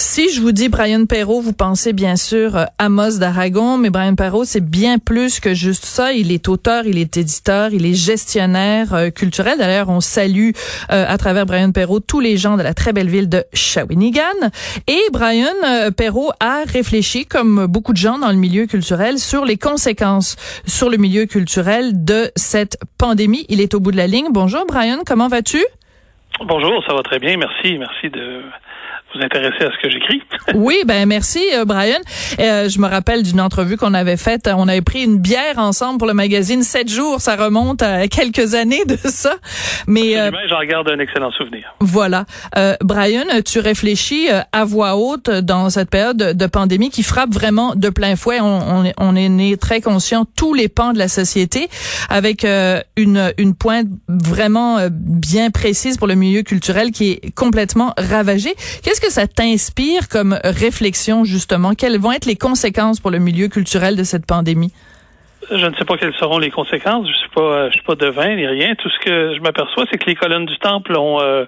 Si je vous dis Brian Perrault, vous pensez bien sûr euh, Amos d'Aragon, mais Brian Perrault, c'est bien plus que juste ça. Il est auteur, il est éditeur, il est gestionnaire euh, culturel. D'ailleurs, on salue euh, à travers Brian Perrault tous les gens de la très belle ville de Shawinigan. Et Brian Perrault a réfléchi, comme beaucoup de gens dans le milieu culturel, sur les conséquences sur le milieu culturel de cette pandémie. Il est au bout de la ligne. Bonjour Brian, comment vas-tu? Bonjour, ça va très bien, merci. Merci de vous intéresser à ce que j'écris. oui, ben merci euh, Brian. Euh, je me rappelle d'une entrevue qu'on avait faite. On avait pris une bière ensemble pour le magazine. Sept jours, ça remonte à quelques années de ça. Mais euh, j'en garde un excellent souvenir. Voilà, euh, Brian, tu réfléchis euh, à voix haute dans cette période de pandémie qui frappe vraiment de plein fouet. On, on, on est né très conscient tous les pans de la société avec une une pointe vraiment bien précise pour le milieu culturel qui est complètement ravagé. Qu'est-ce Qu'est-ce que ça t'inspire comme réflexion, justement? Quelles vont être les conséquences pour le milieu culturel de cette pandémie? Je ne sais pas quelles seront les conséquences. Je suis pas, je suis pas devin ni rien. Tout ce que je m'aperçois, c'est que les colonnes du temple ont euh,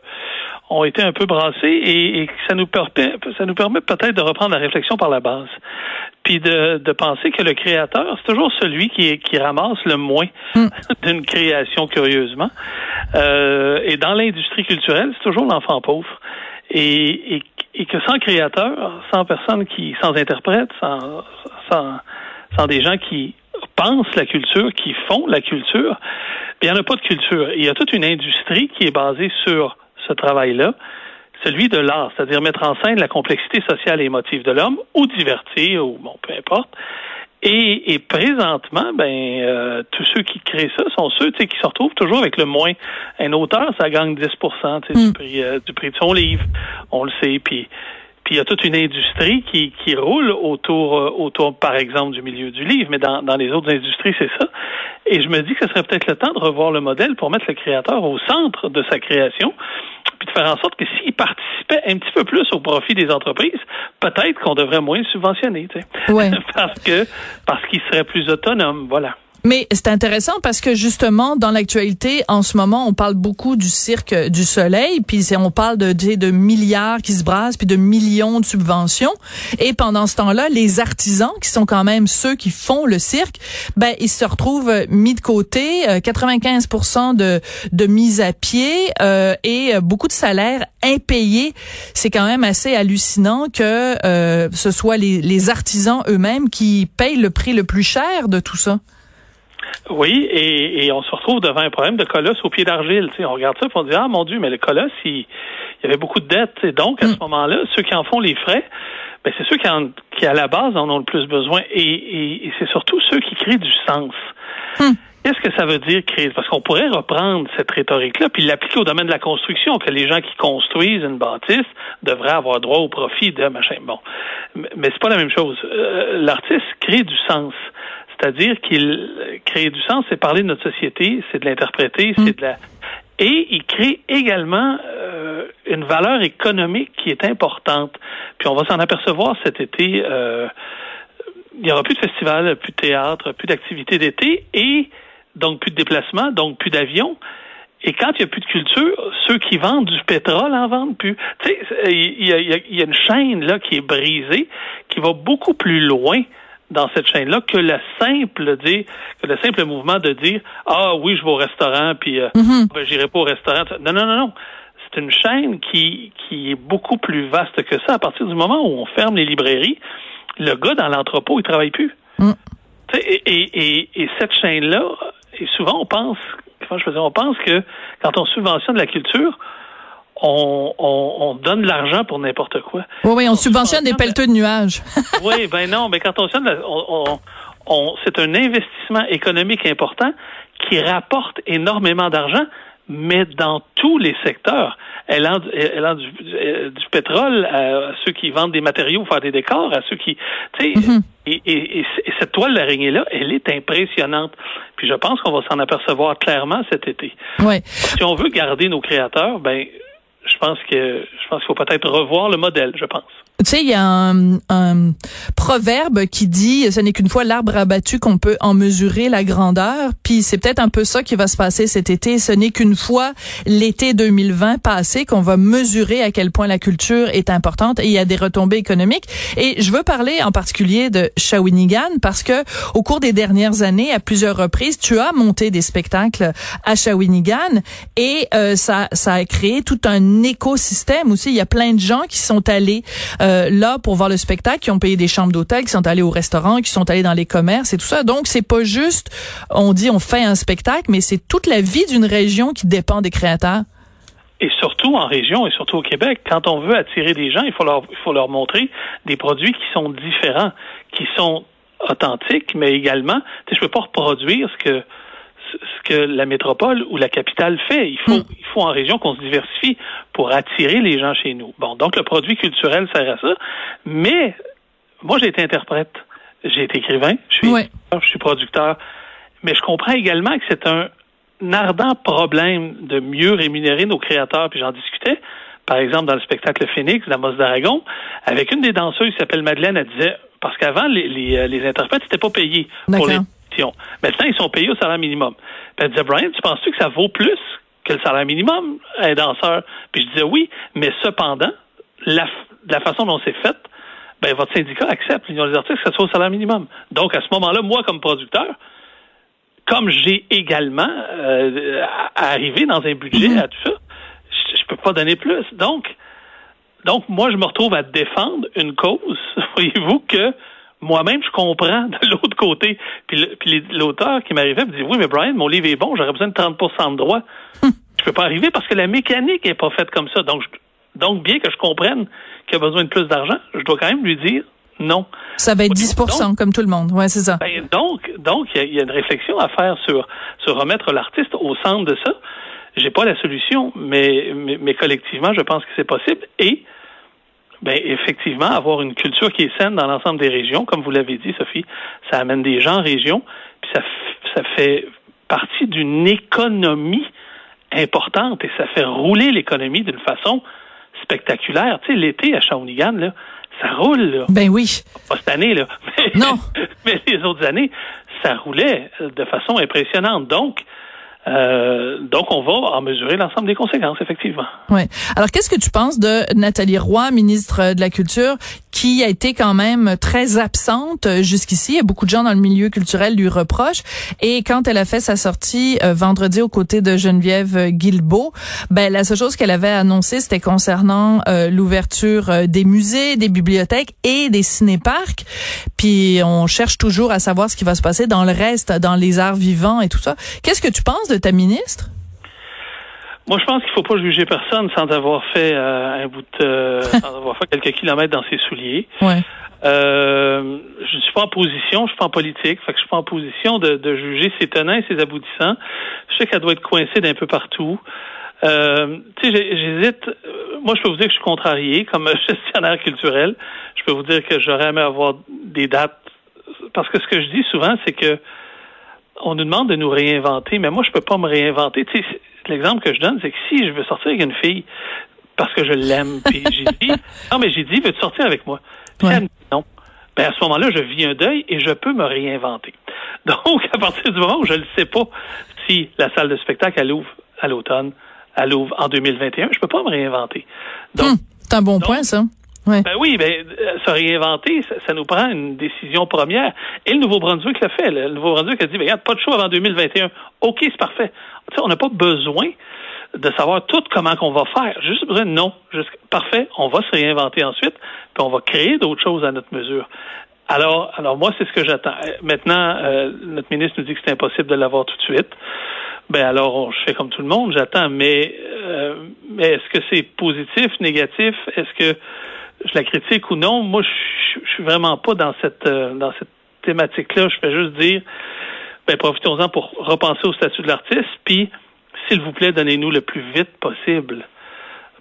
ont été un peu brassées et, et ça nous permet, ça nous permet peut-être de reprendre la réflexion par la base, puis de, de penser que le créateur, c'est toujours celui qui qui ramasse le moins hmm. d'une création curieusement. Euh, et dans l'industrie culturelle, c'est toujours l'enfant pauvre et, et, et, que sans créateur, sans personne qui, sans interprète, sans, sans, sans des gens qui pensent la culture, qui font la culture, il n'y en a pas de culture. Il y a toute une industrie qui est basée sur ce travail-là, celui de l'art, c'est-à-dire mettre en scène la complexité sociale et émotive de l'homme, ou divertir, ou bon, peu importe. Et, et présentement, ben euh, tous ceux qui créent ça sont ceux qui se retrouvent toujours avec le moins. Un auteur, ça gagne 10 du mm. prix euh, du prix de son livre. On le sait. Puis puis il y a toute une industrie qui, qui roule autour, euh, autour, par exemple, du milieu du livre, mais dans, dans les autres industries, c'est ça. Et je me dis que ce serait peut-être le temps de revoir le modèle pour mettre le créateur au centre de sa création puis de faire en sorte que s'ils participaient un petit peu plus au profit des entreprises, peut-être qu'on devrait moins subventionner, tu sais. Ouais. parce que parce qu'ils seraient plus autonomes, voilà. Mais c'est intéressant parce que justement dans l'actualité en ce moment on parle beaucoup du cirque du soleil puis on parle de, de milliards qui se brassent puis de millions de subventions et pendant ce temps-là les artisans qui sont quand même ceux qui font le cirque ben ils se retrouvent mis de côté 95% euh, de de mise à pied euh, et beaucoup de salaires impayés c'est quand même assez hallucinant que euh, ce soit les, les artisans eux-mêmes qui payent le prix le plus cher de tout ça. Oui, et, et, on se retrouve devant un problème de colosse au pied d'argile. On regarde ça et on dit Ah mon Dieu, mais le colosse, il, y avait beaucoup de dettes. Et donc, à ce mm. moment-là, ceux qui en font les frais, ben, c'est ceux qui, en, qui, à la base, en ont le plus besoin. Et, et, c'est surtout ceux qui créent du sens. Mm. Qu'est-ce que ça veut dire créer? Parce qu'on pourrait reprendre cette rhétorique-là puis l'appliquer au domaine de la construction, que les gens qui construisent une bâtisse devraient avoir droit au profit de machin. Bon. Mais c'est pas la même chose. Euh, l'artiste crée du sens. C'est-à-dire qu'il crée du sens, c'est parler de notre société, c'est de l'interpréter, c'est de la et il crée également euh, une valeur économique qui est importante. Puis on va s'en apercevoir cet été. Euh, il n'y aura plus de festivals, plus de théâtre, plus d'activités d'été et donc plus de déplacements, donc plus d'avions. Et quand il n'y a plus de culture, ceux qui vendent du pétrole en vendent plus. Tu sais, il y y a une chaîne là qui est brisée, qui va beaucoup plus loin dans cette chaîne-là que le simple dire, que le simple mouvement de dire ah oui je vais au restaurant puis euh, mhm. ben, j'irai pas au restaurant. Non non non non. C'est une chaîne qui qui est beaucoup plus vaste que ça. À partir du moment où on ferme les librairies, le gars dans l'entrepôt il travaille plus. Mm. Et, et, et, cette chaîne-là, et souvent on pense, comment je faisais, on pense que quand on subventionne la culture, on, on, on donne de l'argent pour n'importe quoi. Oui, oui, on, subventionne des pelleteux de nuages. oui, ben non, mais quand on subventionne, on, on, c'est un investissement économique important qui rapporte énormément d'argent, mais dans tous les secteurs. Elle a, elle a du, du, pétrole à, ceux qui vendent des matériaux pour faire des décors, à ceux qui, tu sais, mm-hmm. et, et, et, cette toile d'araignée là, elle est impressionnante. Puis je pense qu'on va s'en apercevoir clairement cet été. Ouais. Si on veut garder nos créateurs, ben je pense que je pense qu'il faut peut-être revoir le modèle, je pense. Tu sais, il y a un, un, proverbe qui dit ce n'est qu'une fois l'arbre abattu qu'on peut en mesurer la grandeur. Puis c'est peut-être un peu ça qui va se passer cet été. Ce n'est qu'une fois l'été 2020 passé qu'on va mesurer à quel point la culture est importante et il y a des retombées économiques. Et je veux parler en particulier de Shawinigan parce que au cours des dernières années, à plusieurs reprises, tu as monté des spectacles à Shawinigan et euh, ça, ça a créé tout un écosystème aussi. Il y a plein de gens qui sont allés euh, euh, là pour voir le spectacle, qui ont payé des chambres d'hôtel, qui sont allés au restaurant, qui sont allés dans les commerces et tout ça. Donc c'est pas juste on dit on fait un spectacle, mais c'est toute la vie d'une région qui dépend des créateurs. Et surtout en région et surtout au Québec, quand on veut attirer des gens, il faut leur, montrer des produits qui sont différents, qui sont authentiques, mais également, je peux pas reproduire ce que ce que la métropole ou la capitale fait. Il faut, hmm. il faut en région qu'on se diversifie pour attirer les gens chez nous. Bon, donc le produit culturel sert à ça. Mais moi, j'ai été interprète, j'ai été écrivain, je suis, je suis producteur, mais je comprends également que c'est un ardent problème de mieux rémunérer nos créateurs. Puis j'en discutais, par exemple, dans le spectacle Phoenix, la Mosse d'Aragon, avec une des danseuses qui s'appelle Madeleine, elle disait, parce qu'avant, les, les, euh, les interprètes n'étaient pas payés pour les Maintenant, ils sont payés au salaire minimum. Puis elle disait, Brian, tu penses-tu que ça vaut plus que le salaire minimum, un danseur? Puis je disais oui, mais cependant, la, la façon dont c'est fait, ben, votre syndicat accepte, l'Union des artistes, que ça soit au salaire minimum. Donc, à ce moment-là, moi, comme producteur, comme j'ai également euh, arrivé dans un budget mm-hmm. à tout ça, je, ne peux pas donner plus. Donc, donc, moi, je me retrouve à défendre une cause, voyez-vous, que moi-même, je comprends de l'autre côté. Puis l'auteur qui m'arrivait me dit Oui, mais Brian, mon livre est bon, j'aurais besoin de 30% de droit. Hum. Je peux pas arriver parce que la mécanique est pas faite comme ça. Donc, donc bien que je comprenne qu'il a besoin de plus d'argent, je dois quand même lui dire non. Ça va être 10% comme tout le monde. Ouais, c'est ça. Ben, donc, donc il y, a une réflexion à faire sur, sur remettre l'artiste au centre de ça. J'ai pas la solution, mais, mais, mais collectivement, je pense que c'est possible. Et ben effectivement, avoir une culture qui est saine dans l'ensemble des régions, comme vous l'avez dit, Sophie, ça amène des gens en région, puis ça, ça fait partie d'une économie importante et ça fait rouler l'économie d'une façon spectaculaire. Tu sais, l'été à Shawinigan, là, ça roule. Là. Ben oui. Pas cette année, là. non. mais les autres années, ça roulait de façon impressionnante. Donc, euh, donc, on va en mesurer l'ensemble des conséquences, effectivement. Oui. Alors, qu'est-ce que tu penses de Nathalie Roy, ministre de la Culture, qui a été quand même très absente jusqu'ici? Et beaucoup de gens dans le milieu culturel lui reprochent. Et quand elle a fait sa sortie euh, vendredi aux côtés de Geneviève Guilbeault, ben la seule chose qu'elle avait annoncée, c'était concernant euh, l'ouverture des musées, des bibliothèques et des cinéparcs. Puis on cherche toujours à savoir ce qui va se passer dans le reste, dans les arts vivants et tout ça. Qu'est-ce que tu penses de ta ministre? Moi, je pense qu'il ne faut pas juger personne sans avoir fait euh, un bout de, euh, sans avoir fait quelques kilomètres dans ses souliers. Ouais. Euh, je ne suis pas en position, je suis pas en politique, fait que je suis pas en position de, juger ses tenants et ses aboutissants. Je sais qu'elle doit être coincée d'un peu partout. Euh, tu sais, j'hésite. Moi, je peux vous dire que je suis contrarié comme gestionnaire culturel. Je peux vous dire que j'aurais aimé avoir des dates parce que ce que je dis souvent, c'est que on nous demande de nous réinventer, mais moi, je peux pas me réinventer. Tu sais, l'exemple que je donne, c'est que si je veux sortir avec une fille parce que je l'aime, puis j'ai dit, non, mais j'ai dit, veux-tu sortir avec moi? Puis elle me dit non. Ben, à ce moment-là, je vis un deuil et je peux me réinventer. Donc, à partir du moment où je ne sais pas si la salle de spectacle, elle ouvre à l'automne, elle ouvre en 2021, je peux pas me réinventer. Donc, hum, c'est un bon point, ça. Ben oui, ben, euh, se réinventer, ça, nous prend une décision première. Et le Nouveau-Brunswick l'a fait. Le Nouveau-Brunswick a dit, ben, regarde, pas de choix avant 2021. OK, c'est parfait. on n'a pas besoin de savoir tout comment qu'on va faire. Juste besoin de non. Juste, parfait, on va se réinventer ensuite, puis on va créer d'autres choses à notre mesure. Alors, alors moi, c'est ce que j'attends. Maintenant, euh, notre ministre nous dit que c'est impossible de l'avoir tout de suite. Ben alors, je fais comme tout le monde, j'attends. Mais, euh, mais est-ce que c'est positif, négatif? Est-ce que je la critique ou non Moi, je, suis vraiment pas dans cette euh, dans cette thématique-là. Je fais juste dire, ben profitons-en pour repenser au statut de l'artiste, puis s'il vous plaît, donnez-nous le plus vite possible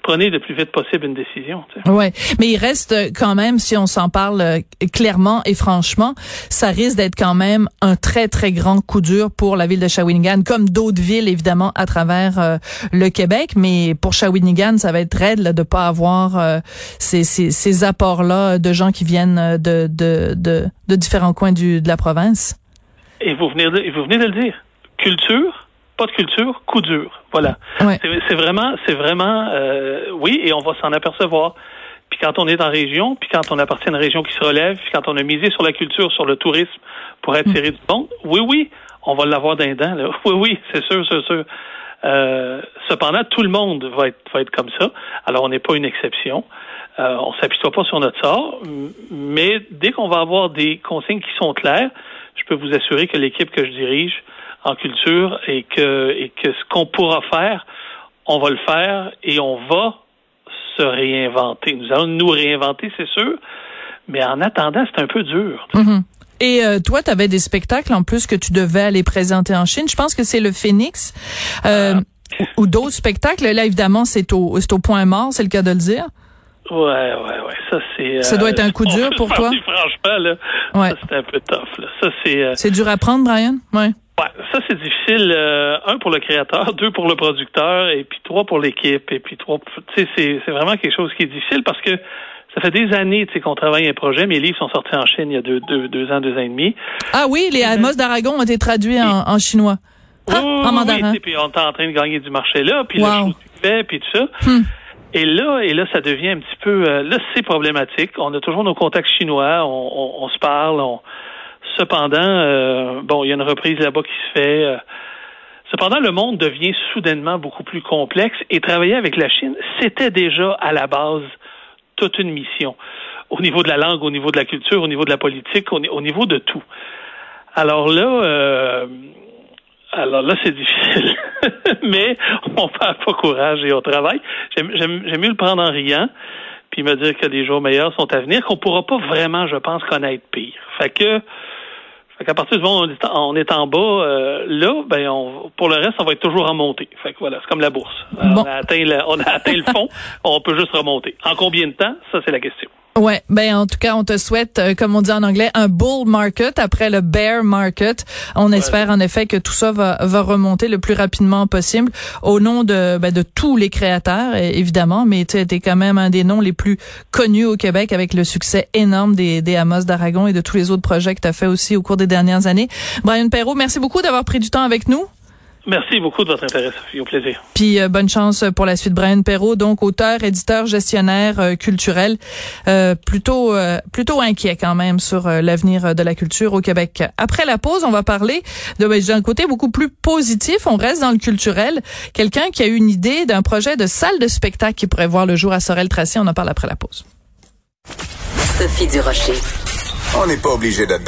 prenez le plus vite possible une décision. Ouais, mais il reste euh, quand même, si on s'en parle euh, clairement et franchement, ça risque d'être quand même un très très grand coup dur pour la ville de Shawinigan, comme d'autres villes évidemment à travers euh, le Québec. Mais pour Shawinigan, ça va être raide là, de pas avoir euh, ces, ces, ces apports là de gens qui viennent de de, de, de différents coins du, de la province. Et vous venez de, vous venez de le dire, culture pas de culture, coup dur. Voilà. Ouais. C'est vraiment, c'est vraiment, euh, oui, et on va s'en apercevoir. Puis quand on est en région, puis quand on appartient à une région qui se relève, puis quand on a misé sur la culture, sur le tourisme pour attirer mm. du monde, oui, oui, on va l'avoir d'un dent. Là. Oui, oui, c'est sûr, c'est sûr. Euh, cependant, tout le monde va être, va être comme ça. Alors, on n'est pas une exception. Euh, on s'appuie pas sur notre sort, mais dès qu'on va avoir des consignes qui sont claires, je peux vous assurer que l'équipe que je dirige en culture et que, et que ce qu'on pourra faire, on va le faire et on va se réinventer. Nous allons nous réinventer, c'est sûr, mais en attendant, c'est un peu dur. Mm -hmm. Et euh, toi, tu avais des spectacles en plus que tu devais aller présenter en Chine. Je pense que c'est le Phoenix euh, ah. ou, ou d'autres spectacles. Là, évidemment, c'est au, au point mort, c'est le cas de le dire. Ouais, ouais, ouais. Ça, c'est. Ça doit être un coup dur pour toi? Franchement, là. Ouais. C'est un peu tough, là. Ça, c'est. Euh... C'est dur à prendre, Brian? Ouais. Ouais, ça c'est difficile. Euh, un pour le créateur, deux pour le producteur, et puis trois pour l'équipe, et puis trois. Tu sais, c'est c'est vraiment quelque chose qui est difficile parce que ça fait des années tu sais, qu'on travaille un projet. Mes livres sont sortis en Chine il y a deux, deux, deux ans, deux ans et demi. Ah oui, les Amos d'Aragon ont été traduits en, en chinois. Oui, ah, en mandarin. Oui, puis on est en train de gagner du marché là, puis wow. le show fait, puis tout ça. Hmm. Et là, et là, ça devient un petit peu. Euh, là, c'est problématique. On a toujours nos contacts chinois. On, on, on se parle. On, cependant, euh, bon, il y a une reprise là-bas qui se fait. Euh, cependant, le monde devient soudainement beaucoup plus complexe et travailler avec la Chine, c'était déjà à la base toute une mission. Au niveau de la langue, au niveau de la culture, au niveau de la politique, au, au niveau de tout. Alors là, euh, alors là, c'est difficile. Mais on perd pas courage et on travaille. J'aime mieux le prendre en riant puis me dire que les jours meilleurs sont à venir, qu'on pourra pas vraiment, je pense, connaître pire. Fait que fait qu'à partir du moment où on est en, on est en bas, euh, là, ben on, pour le reste, on va être toujours en montée. Fait que voilà, c'est comme la bourse. Bon. On a atteint le, on a atteint le fond, on peut juste remonter. En combien de temps? Ça, c'est la question. Ouais, ben en tout cas, on te souhaite, euh, comme on dit en anglais, un bull market après le bear market. On ouais. espère en effet que tout ça va, va remonter le plus rapidement possible au nom de ben, de tous les créateurs, évidemment. Mais tu es quand même un des noms les plus connus au Québec avec le succès énorme des, des Amos d'Aragon et de tous les autres projets que tu as fait aussi au cours des dernières années. Brian Perrault, merci beaucoup d'avoir pris du temps avec nous. Merci beaucoup de votre intérêt, Sophie. Au plaisir. Puis euh, bonne chance pour la suite. Brian Perrault, donc auteur, éditeur, gestionnaire euh, culturel, euh, plutôt plutôt inquiet quand même sur l'avenir de la culture au Québec. Après la pause, on va parler de ben, d'un côté beaucoup plus positif. On reste dans le culturel. Quelqu'un qui a eu une idée d'un projet de salle de spectacle qui pourrait voir le jour à Sorel-Tracy. On en parle après la pause. Sophie Durocher. On n'est pas obligé d'être